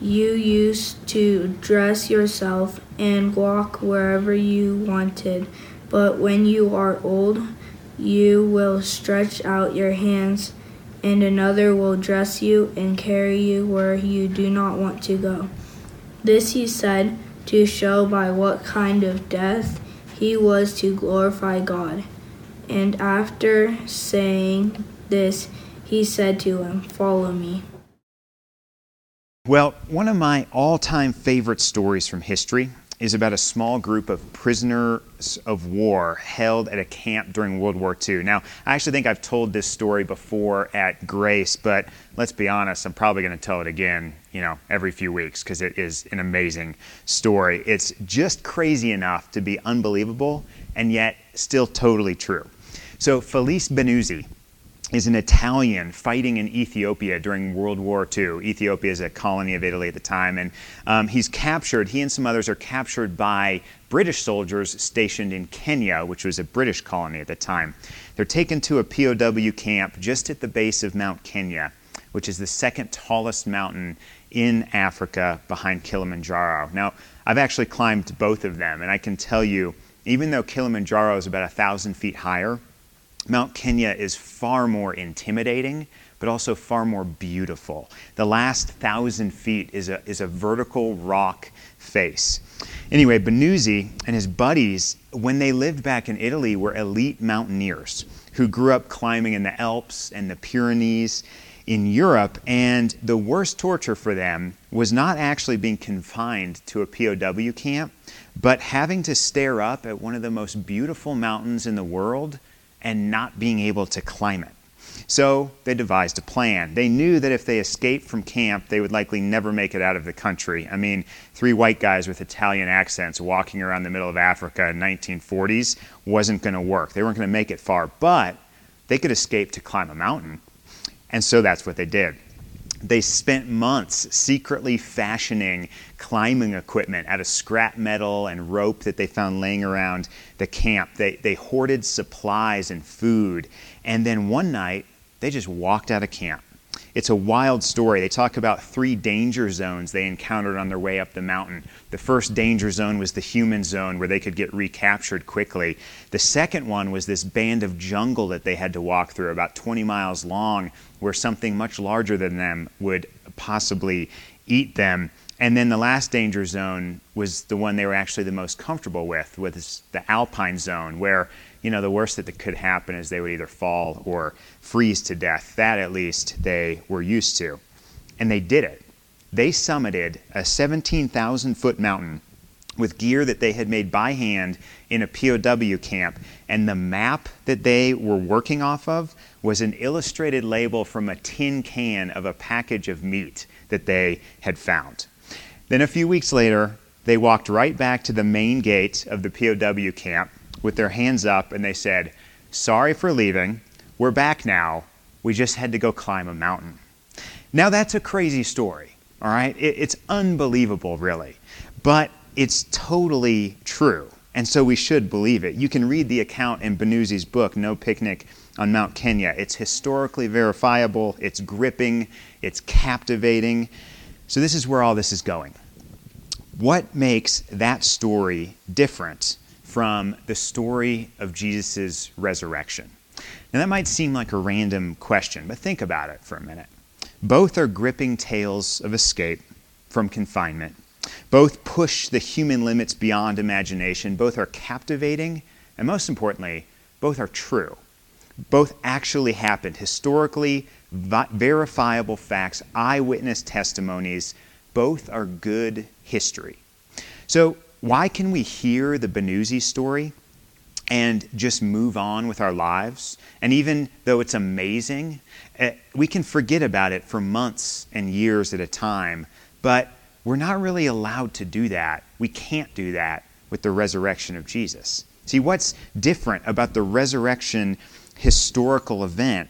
you used to dress yourself and walk wherever you wanted. But when you are old, you will stretch out your hands, and another will dress you and carry you where you do not want to go. This he said to show by what kind of death he was to glorify God. And after saying this, he said to him, Follow me. Well, one of my all time favorite stories from history is about a small group of prisoners of war held at a camp during World War II. Now, I actually think I've told this story before at Grace, but let's be honest, I'm probably going to tell it again, you know, every few weeks because it is an amazing story. It's just crazy enough to be unbelievable and yet still totally true. So, Felice Benuzzi is an Italian fighting in Ethiopia during World War II. Ethiopia is a colony of Italy at the time, and um, he's captured. He and some others are captured by British soldiers stationed in Kenya, which was a British colony at the time. They're taken to a POW camp just at the base of Mount Kenya, which is the second tallest mountain in Africa behind Kilimanjaro. Now, I've actually climbed both of them, and I can tell you, even though Kilimanjaro is about a thousand feet higher, Mount Kenya is far more intimidating, but also far more beautiful. The last thousand feet is a, is a vertical rock face. Anyway, Benuzzi and his buddies, when they lived back in Italy, were elite mountaineers who grew up climbing in the Alps and the Pyrenees in Europe. And the worst torture for them was not actually being confined to a POW camp, but having to stare up at one of the most beautiful mountains in the world and not being able to climb it. So they devised a plan. They knew that if they escaped from camp, they would likely never make it out of the country. I mean, three white guys with Italian accents walking around the middle of Africa in 1940s wasn't going to work. They weren't going to make it far, but they could escape to climb a mountain. And so that's what they did. They spent months secretly fashioning climbing equipment out of scrap metal and rope that they found laying around the camp. They, they hoarded supplies and food. And then one night, they just walked out of camp. It's a wild story. They talk about three danger zones they encountered on their way up the mountain. The first danger zone was the human zone where they could get recaptured quickly. The second one was this band of jungle that they had to walk through, about 20 miles long, where something much larger than them would possibly eat them. And then the last danger zone was the one they were actually the most comfortable with, was the alpine zone, where you know the worst that could happen is they would either fall or freeze to death. That at least they were used to, and they did it. They summited a 17,000 foot mountain with gear that they had made by hand in a POW camp. And the map that they were working off of was an illustrated label from a tin can of a package of meat that they had found. Then a few weeks later, they walked right back to the main gate of the POW camp with their hands up and they said, Sorry for leaving. We're back now. We just had to go climb a mountain. Now, that's a crazy story, all right? it's unbelievable, really. But it's totally true. And so we should believe it. You can read the account in Benuzzi's book, No Picnic on Mount Kenya. It's historically verifiable, it's gripping, it's captivating. So, this is where all this is going. What makes that story different from the story of Jesus' resurrection? Now, that might seem like a random question, but think about it for a minute. Both are gripping tales of escape from confinement Both push the human limits beyond imagination. Both are captivating, and most importantly, both are true. Both actually happened. Historically verifiable facts, eyewitness testimonies, both are good history. So, why can we hear the Benuzzi story and just move on with our lives? And even though it's amazing, eh, we can forget about it for months and years at a time, but we're not really allowed to do that. We can't do that with the resurrection of Jesus. See, what's different about the resurrection historical event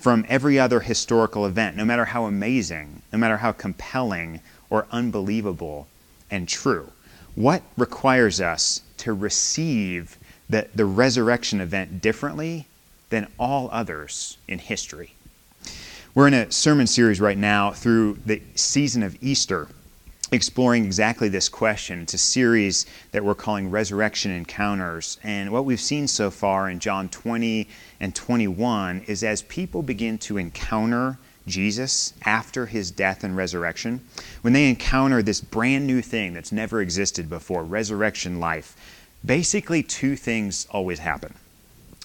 from every other historical event, no matter how amazing, no matter how compelling or unbelievable and true? What requires us to receive the, the resurrection event differently than all others in history? We're in a sermon series right now through the season of Easter exploring exactly this question. It's a series that we're calling Resurrection Encounters. And what we've seen so far in John 20 and 21 is as people begin to encounter Jesus after his death and resurrection, when they encounter this brand new thing that's never existed before, resurrection life, basically two things always happen.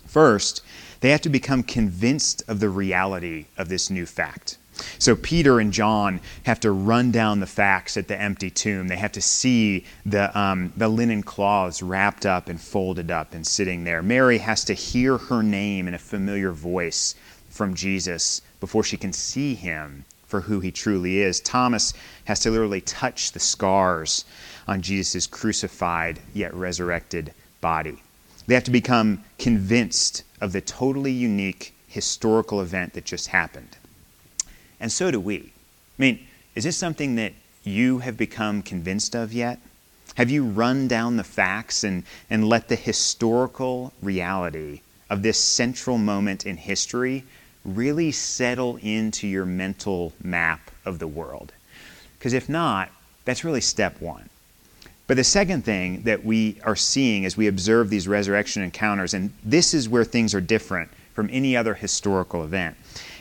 First, they have to become convinced of the reality of this new fact. So Peter and John have to run down the facts at the empty tomb. They have to see the, um, the linen cloths wrapped up and folded up and sitting there. Mary has to hear her name in a familiar voice from Jesus before she can see him for who he truly is. Thomas has to literally touch the scars on Jesus' crucified yet resurrected body. They have to become convinced of the totally unique historical event that just happened. And so do we. I mean, is this something that you have become convinced of yet? Have you run down the facts and, and let the historical reality of this central moment in history really settle into your mental map of the world? Because if not, that's really step one. But the second thing that we are seeing as we observe these resurrection encounters, and this is where things are different from any other historical event,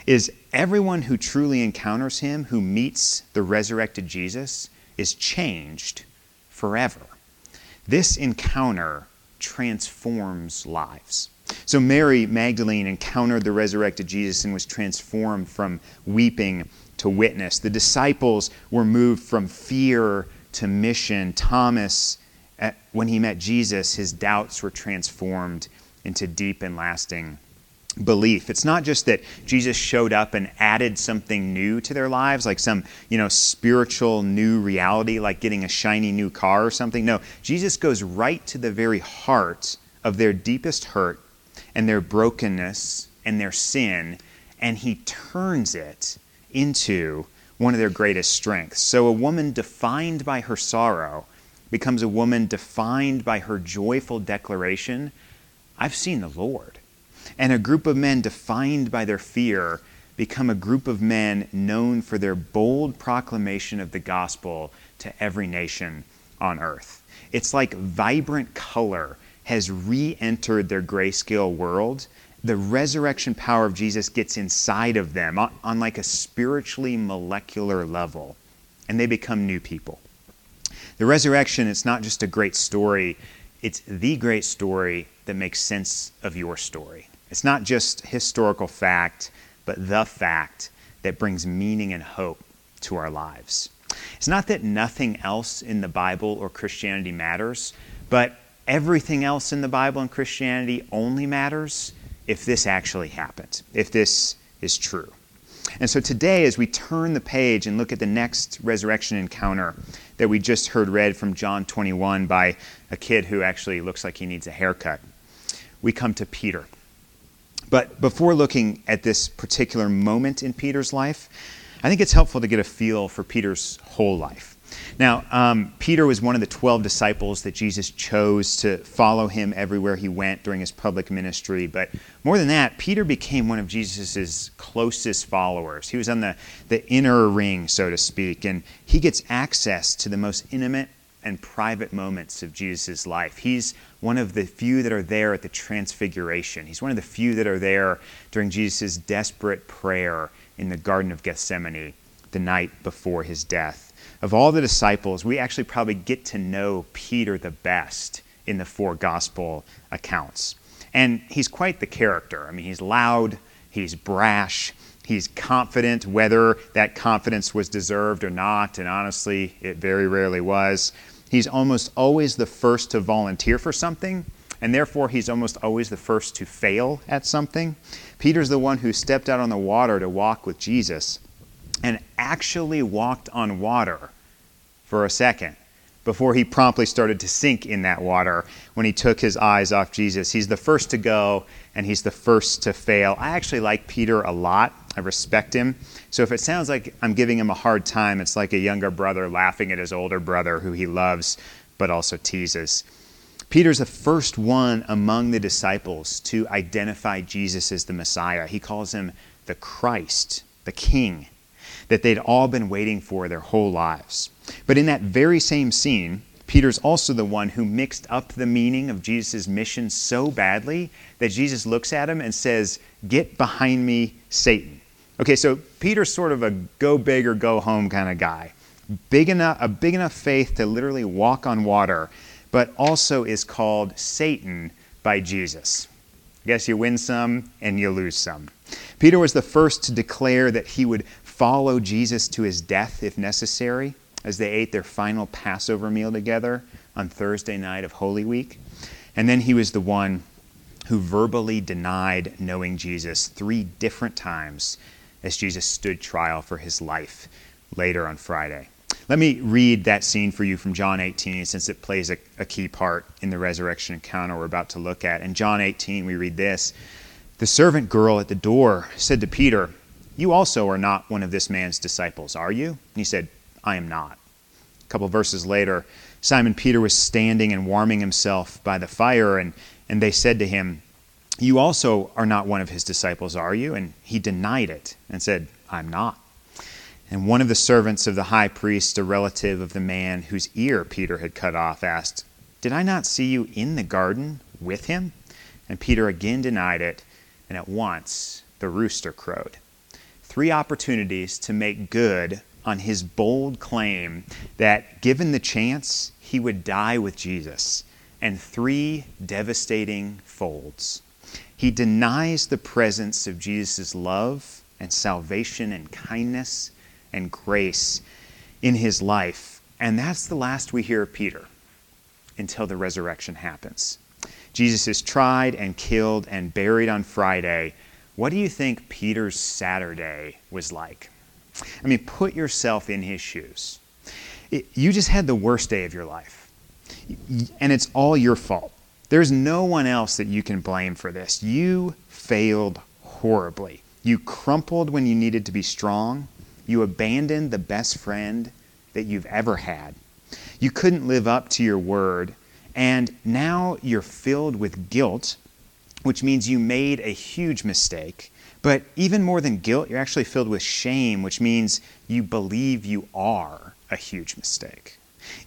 is everyone who truly encounters him, who meets the resurrected Jesus, is changed forever. This encounter transforms lives. So, Mary Magdalene encountered the resurrected Jesus and was transformed from weeping to witness. The disciples were moved from fear to mission. Thomas, eh, when he met Jesus, his doubts were transformed into deep and lasting belief. It's not just that Jesus showed up and added something new to their lives, like some, you know, spiritual new reality, like getting a shiny new car or something. No, Jesus goes right to the very heart of their deepest hurt and their brokenness and their sin, and he turns it into one of their greatest strengths. So a woman defined by her sorrow becomes a woman defined by her joyful declaration, I've seen the Lord and a group of men defined by their fear become a group of men known for their bold proclamation of the gospel to every nation on earth. It's like vibrant color has re entered their grayscale world. The resurrection power of Jesus gets inside of them on, on like a spiritually molecular level, and they become new people. The resurrection is not just a great story, it's the great story that makes sense of your story. It's not just historical fact, but the fact that brings meaning and hope to our lives. It's not that nothing else in the Bible or Christianity matters, but everything else in the Bible and Christianity only matters if this actually happens, if this is true. And so today, as we turn the page and look at the next resurrection encounter that we just heard read from John 21 by a kid who actually looks like he needs a haircut, we come to Peter. But before looking at this particular moment in Peter's life, I think it's helpful to get a feel for Peter's whole life. Now, um, Peter was one of the 12 disciples that Jesus chose to follow him everywhere he went during his public ministry. But more than that, Peter became one of Jesus' closest followers. He was on the, the inner ring, so to speak, and he gets access to the most intimate and private moments of Jesus' life. He's one of the few that are there at the transfiguration. He's one of the few that are there during Jesus' desperate prayer in the Garden of Gethsemane the night before his death. Of all the disciples, we actually probably get to know Peter the best in the four gospel accounts. And he's quite the character. I mean, he's loud, he's brash, he's confident, whether that confidence was deserved or not, and honestly, it very rarely was. He's almost always the first to volunteer for something, and therefore he's almost always the first to fail at something. Peter's the one who stepped out on the water to walk with Jesus and actually walked on water for a second before he promptly started to sink in that water when he took his eyes off Jesus. He's the first to go and he's the first to fail. I actually like Peter a lot. I respect him. So if it sounds like I'm giving him a hard time, it's like a younger brother laughing at his older brother who he loves but also teases. Peter's the first one among the disciples to identify Jesus as the Messiah. He calls him the Christ, the King, that they'd all been waiting for their whole lives. But in that very same scene, Peter's also the one who mixed up the meaning of Jesus' mission so badly that Jesus looks at him and says, Get behind me, Satan. Okay, so Peter's sort of a go big or go home kind of guy. Big enough, a big enough faith to literally walk on water, but also is called Satan by Jesus. I guess you win some and you lose some. Peter was the first to declare that he would follow Jesus to his death if necessary as they ate their final Passover meal together on Thursday night of Holy Week. And then he was the one who verbally denied knowing Jesus three different times as Jesus stood trial for his life later on Friday. Let me read that scene for you from John 18 since it plays a, a, key part in the resurrection encounter we're about to look at. In John 18, we read this The servant girl at the door said to Peter, You also are not one of this man's disciples, are you? And he said, I am not. A couple verses later, Simon Peter was standing and warming himself by the fire, and, and they said to him, You also are not one of his disciples, are you? And he denied it and said, I'm not. And one of the servants of the high priest, a relative of the man whose ear Peter had cut off, asked, Did I not see you in the garden with him? And Peter again denied it, and at once the rooster crowed. Three opportunities to make good on his bold claim that, given the chance, he would die with Jesus, and three devastating folds. He denies the presence of Jesus' love and salvation and kindness and grace in his life. And that's the last we hear of Peter until the resurrection happens. Jesus is tried and killed and buried on Friday. What do you think Peter's Saturday was like? I mean, put yourself in his shoes. It, you just had the worst day of your life, and it's all your fault. There's no one else that you can blame for this. You failed horribly. You crumpled when you needed to be strong. You abandoned the best friend that you've ever had. You couldn't live up to your word, and now you're filled with guilt, which means you made a huge mistake but even more than guilt, you're actually filled with shame, which means you believe you are a huge mistake.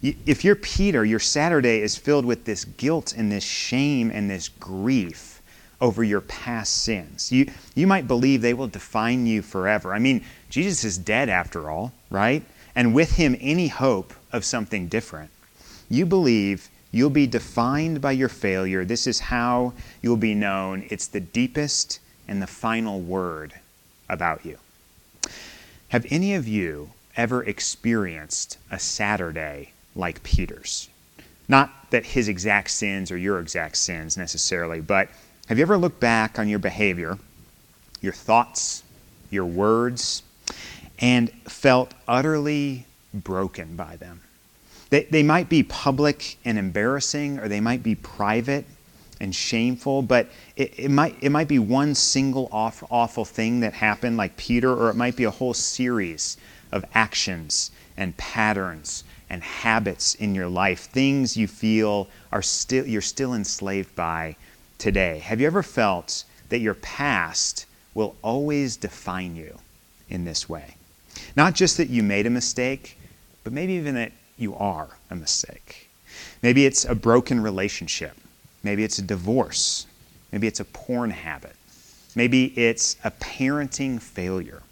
If you're Peter, your Saturday is filled with this guilt and this shame and this grief over your past sins. You, you might believe they will define you forever. I mean, Jesus is dead after all, right? And with him, any hope of something different. You believe you'll be defined by your failure. This is how you'll be known. It's the deepest and the final word about you. Have any of you ever experienced a Saturday like Peter's? Not that his exact sins are your exact sins necessarily, but have you ever looked back on your behavior, your thoughts, your words, and felt utterly broken by them? They, they might be public and embarrassing, or they might be private and shameful, but it, it, might, it might be one single awful, awful thing that happened, like Peter, or it might be a whole series of actions and patterns and habits in your life, things you feel are still, you're still enslaved by today. Have you ever felt that your past will always define you in this way? Not just that you made a mistake, but maybe even that you are a mistake. Maybe it's a broken relationship Maybe it's a divorce. Maybe it's a porn habit. Maybe it's a parenting failure.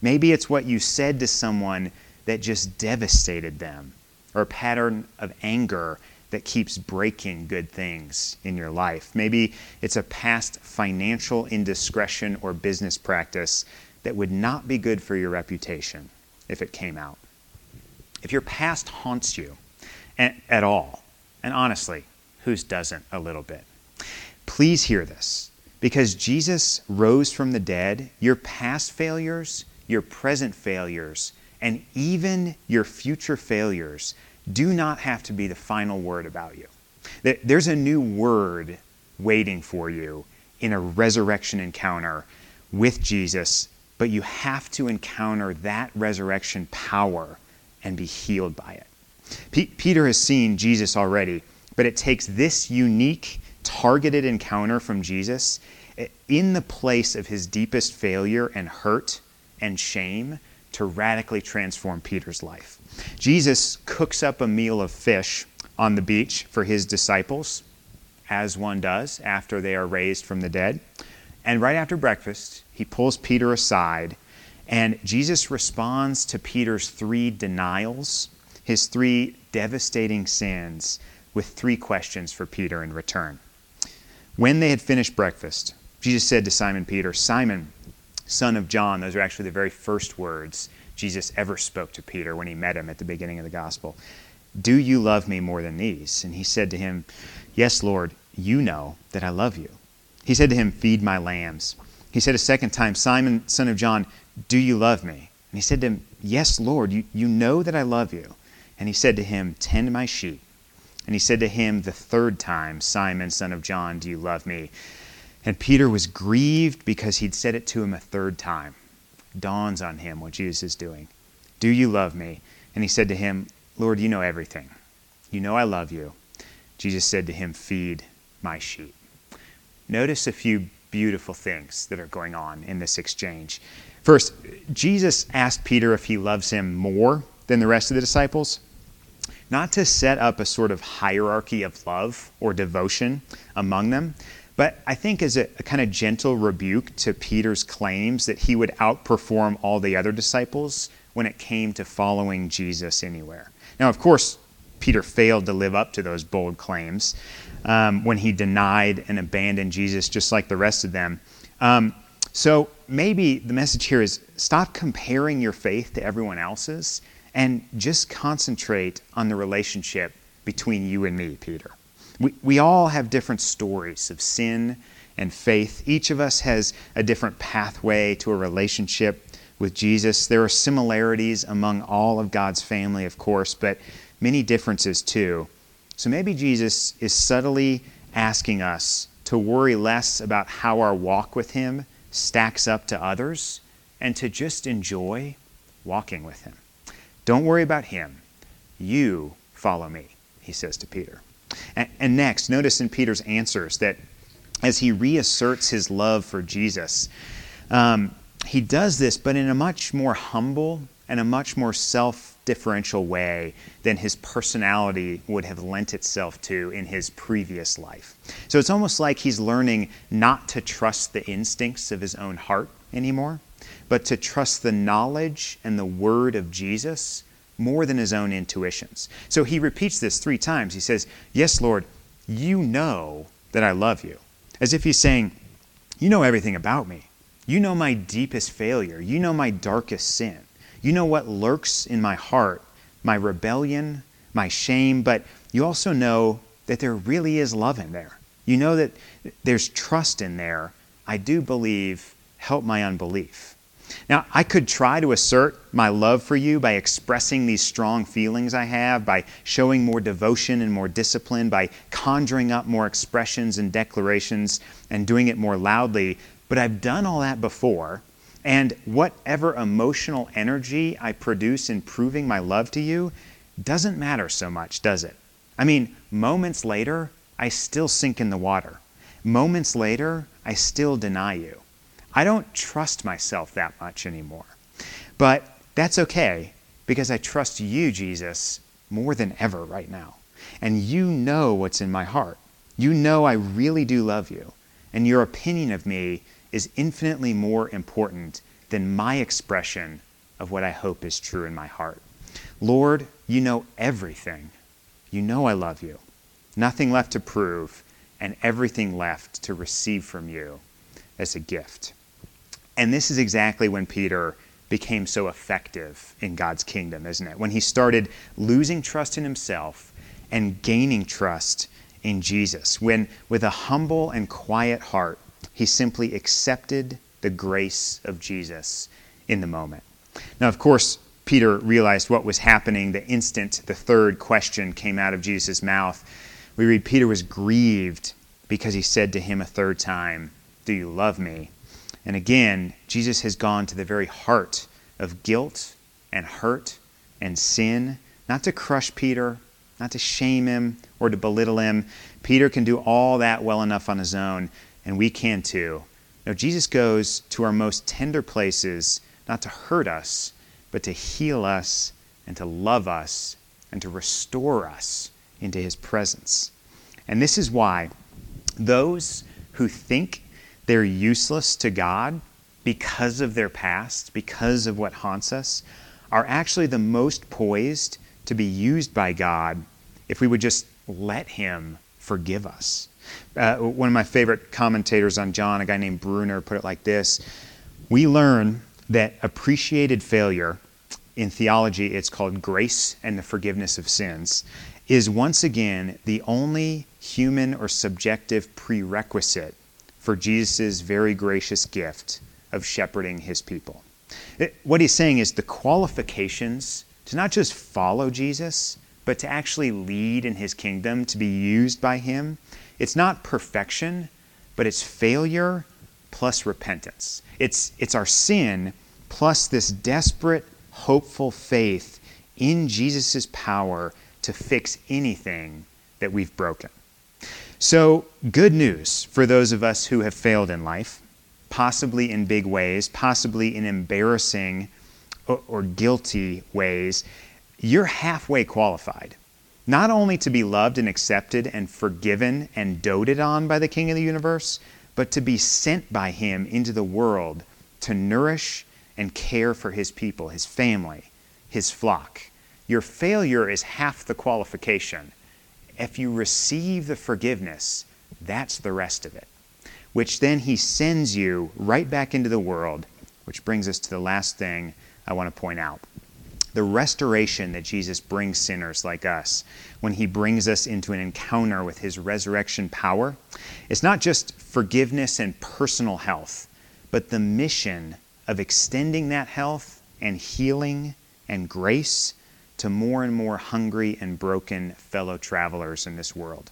Maybe it's what you said to someone that just devastated them, or a pattern of anger that keeps breaking good things in your life. Maybe it's a past financial indiscretion or business practice that would not be good for your reputation if it came out. If your past haunts you at all, and honestly, whose doesn't a little bit? Please hear this. Because Jesus rose from the dead, your past failures, your present failures, and even your future failures do not have to be the final word about you. There's a new word waiting for you in a resurrection encounter with Jesus, but you have to encounter that resurrection power and be healed by it. P- Peter has seen Jesus already, but it takes this unique, targeted encounter from Jesus eh, in the place of his deepest failure and hurt and shame to radically transform Peter's life. Jesus cooks up a meal of fish on the beach for his disciples, as one does after they are raised from the dead. And right after breakfast, he pulls Peter aside, and Jesus responds to Peter's three denials, his three devastating sins, with three questions for Peter in return. When they had finished breakfast, Jesus said to Simon Peter, Simon, son of John, those are actually the very first words Jesus ever spoke to Peter when he met him at the beginning of the gospel. Do you love me more than these? And he said to him, Yes, Lord, you know that I love you. He said to him, Feed my lambs. He said a second time, Simon, son of John, do you love me? And he said to him, Yes, Lord, you, you know that I love you. And he said to him, Tend my sheep. And he said to him the third time, Simon, son of John, do you love me? And Peter was grieved because he'd said it to him a third time. Dawns on him what Jesus is doing. Do you love me? And he said to him, Lord, you know everything. You know I love you. Jesus said to him, Feed my sheep. Notice a few beautiful things that are going on in this exchange. First, Jesus asked Peter if he loves him more than the rest of the disciples, not to set up a sort of hierarchy of love or devotion among them, but I think as a, a kind of gentle rebuke to Peter's claims that he would outperform all the other disciples when it came to following Jesus anywhere. Now, of course, Peter failed to live up to those bold claims um, when he denied and abandoned Jesus just like the rest of them. Um, so maybe the message here is stop comparing your faith to everyone else's and just concentrate on the relationship between you and me, Peter. We, we all have different stories of sin and faith. Each of us has a different pathway to a relationship with Jesus. There are similarities among all of God's family, of course, but many differences too. So maybe Jesus is subtly asking us to worry less about how our walk with Him stacks up to others and to just enjoy walking with Him. Don't worry about Him. You follow me, he says to Peter. And, and next, notice in Peter's answers that as he reasserts his love for Jesus, um, he does this, but in a much more humble and a much more self differential way than his personality would have lent itself to in his previous life. So it's almost like he's learning not to trust the instincts of his own heart anymore, but to trust the knowledge and the word of Jesus more than his own intuitions. So he repeats this three times. He says, Yes, Lord, you know that I love you. As if he's saying, You know everything about me. You know my deepest failure. You know my darkest sin. You know what lurks in my heart, my rebellion, my shame, but you also know that there really is love in there. You know that there's trust in there. I do believe, help my unbelief. Now, I could try to assert my love for you by expressing these strong feelings I have, by showing more devotion and more discipline, by conjuring up more expressions and declarations and doing it more loudly. But I've done all that before, and whatever emotional energy I produce in proving my love to you doesn't matter so much, does it? I mean, moments later, I still sink in the water. Moments later, I still deny you. I don't trust myself that much anymore. But that's okay because I trust you, Jesus, more than ever right now. And you know what's in my heart. You know I really do love you. And your opinion of me is infinitely more important than my expression of what I hope is true in my heart. Lord, you know everything. You know I love you. Nothing left to prove, and everything left to receive from you as a gift. And this is exactly when Peter became so effective in God's kingdom, isn't it? When he started losing trust in himself and gaining trust in Jesus. When, with a humble and quiet heart, he simply accepted the grace of Jesus in the moment. Now, of course, Peter realized what was happening the instant the third question came out of Jesus' mouth. We read, Peter was grieved because he said to him a third time, Do you love me? And again, Jesus has gone to the very heart of guilt and hurt and sin, not to crush Peter, not to shame him or to belittle him. Peter can do all that well enough on his own, and we can too. No, Jesus goes to our most tender places not to hurt us, but to heal us and to love us and to restore us into his presence. And this is why those who think they're useless to God because of their past, because of what haunts us, are actually the most poised to be used by God if we would just let Him forgive us. Uh, one of my favorite commentators on John, a guy named Bruner, put it like this We learn that appreciated failure, in theology it's called grace and the forgiveness of sins, is once again the only human or subjective prerequisite for Jesus' very gracious gift of shepherding his people. It, what he's saying is the qualifications to not just follow Jesus, but to actually lead in his kingdom, to be used by him, it's not perfection, but it's failure plus repentance. It's, it's our sin plus this desperate, hopeful faith in Jesus' power to fix anything that we've broken. So, good news for those of us who have failed in life, possibly in big ways, possibly in embarrassing or, or guilty ways. You're halfway qualified. Not only to be loved and accepted and forgiven and doted on by the King of the universe, but to be sent by Him into the world to nourish and care for His people, His family, His flock. Your failure is half the qualification if you receive the forgiveness, that's the rest of it. Which then he sends you right back into the world, which brings us to the last thing I want to point out. The restoration that Jesus brings sinners like us when he brings us into an encounter with his resurrection power it's not just forgiveness and personal health, but the mission of extending that health and healing and grace to more and more hungry and broken fellow travelers in this world.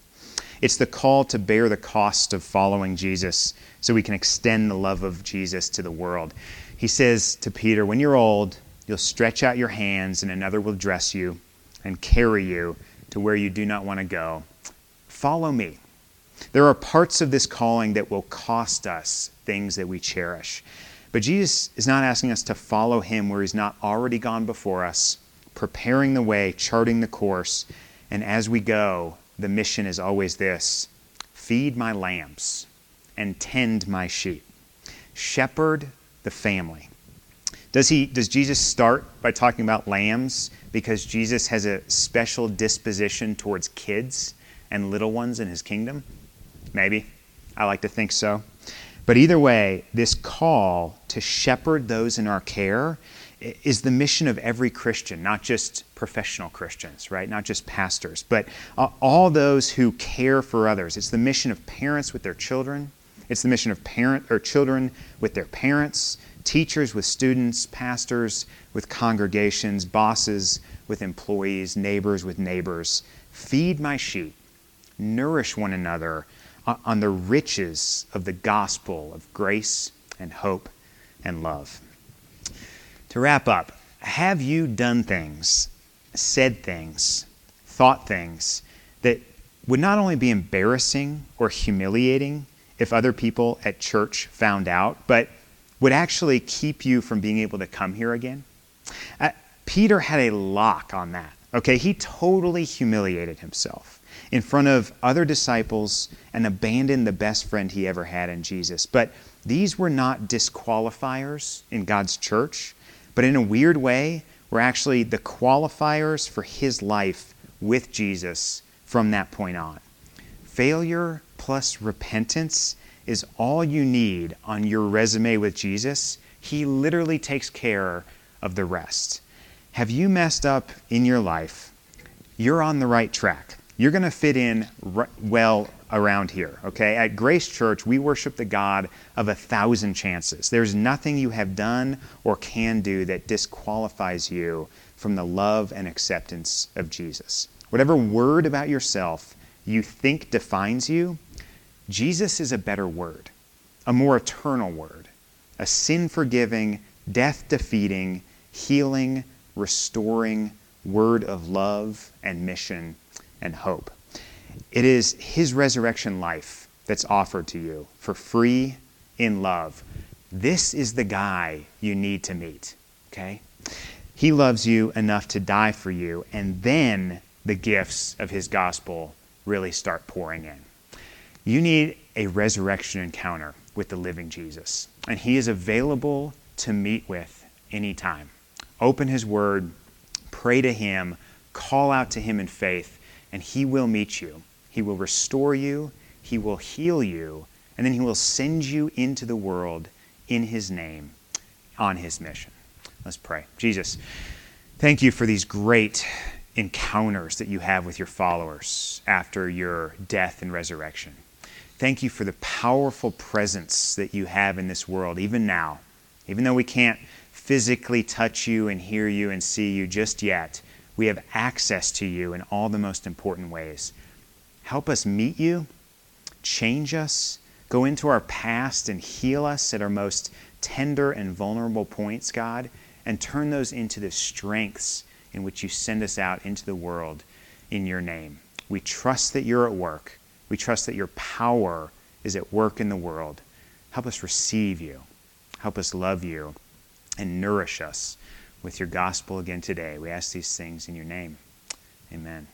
It's the call to bear the cost of following Jesus so we can extend the love of Jesus to the world. He says to Peter, When you're old, you'll stretch out your hands, and another will dress you and carry you to where you do not want to go. Follow me. There are parts of this calling that will cost us things that we cherish. But Jesus is not asking us to follow him where he's not already gone before us preparing the way, charting the course. And as we go, the mission is always this feed my lambs and tend my sheep, shepherd the family. Does, he, does Jesus start by talking about lambs because Jesus has a special disposition towards kids and little ones in his kingdom? Maybe. I like to think so. But either way, this call to shepherd those in our care is the mission of every Christian, not just professional Christians, right? Not just pastors, but all those who care for others. It's the mission of parents with their children. It's the mission of parent or children with their parents, teachers with students, pastors with congregations, bosses with employees, neighbors with neighbors. Feed my sheep. Nourish one another on the riches of the gospel of grace and hope and love. To wrap up, have you done things, said things, thought things that would not only be embarrassing or humiliating if other people at church found out, but would actually keep you from being able to come here again? Uh, Peter had a lock on that. Okay, he totally humiliated himself in front of other disciples and abandoned the best friend he ever had in Jesus. But these were not disqualifiers in God's church but in a weird way, were actually the qualifiers for his life with Jesus from that point on. Failure plus repentance is all you need on your resume with Jesus. He literally takes care of the rest. Have you messed up in your life? You're on the right track. You're going to fit in well around here, okay? At Grace Church, we worship the God of a thousand chances. There's nothing you have done or can do that disqualifies you from the love and acceptance of Jesus. Whatever word about yourself you think defines you, Jesus is a better word, a more eternal word, a sin forgiving, death defeating, healing, restoring word of love and mission and hope. It is his resurrection life that's offered to you for free in love. This is the guy you need to meet, okay? He loves you enough to die for you, and then the gifts of his gospel really start pouring in. You need a resurrection encounter with the living Jesus, and he is available to meet with anytime. Open his word, pray to him, call out to him in faith, and he will meet you. He will restore you, He will heal you, and then He will send you into the world in His name on His mission. Let's pray. Jesus, thank you for these great encounters that you have with your followers after your death and resurrection. Thank you for the powerful presence that you have in this world, even now. Even though we can't physically touch you and hear you and see you just yet, we have access to you in all the most important ways. Help us meet you, change us, go into our past and heal us at our most tender and vulnerable points, God, and turn those into the strengths in which you send us out into the world in your name. We trust that you're at work. We trust that your power is at work in the world. Help us receive you. Help us love you and nourish us with your gospel again today. We ask these things in your name. Amen.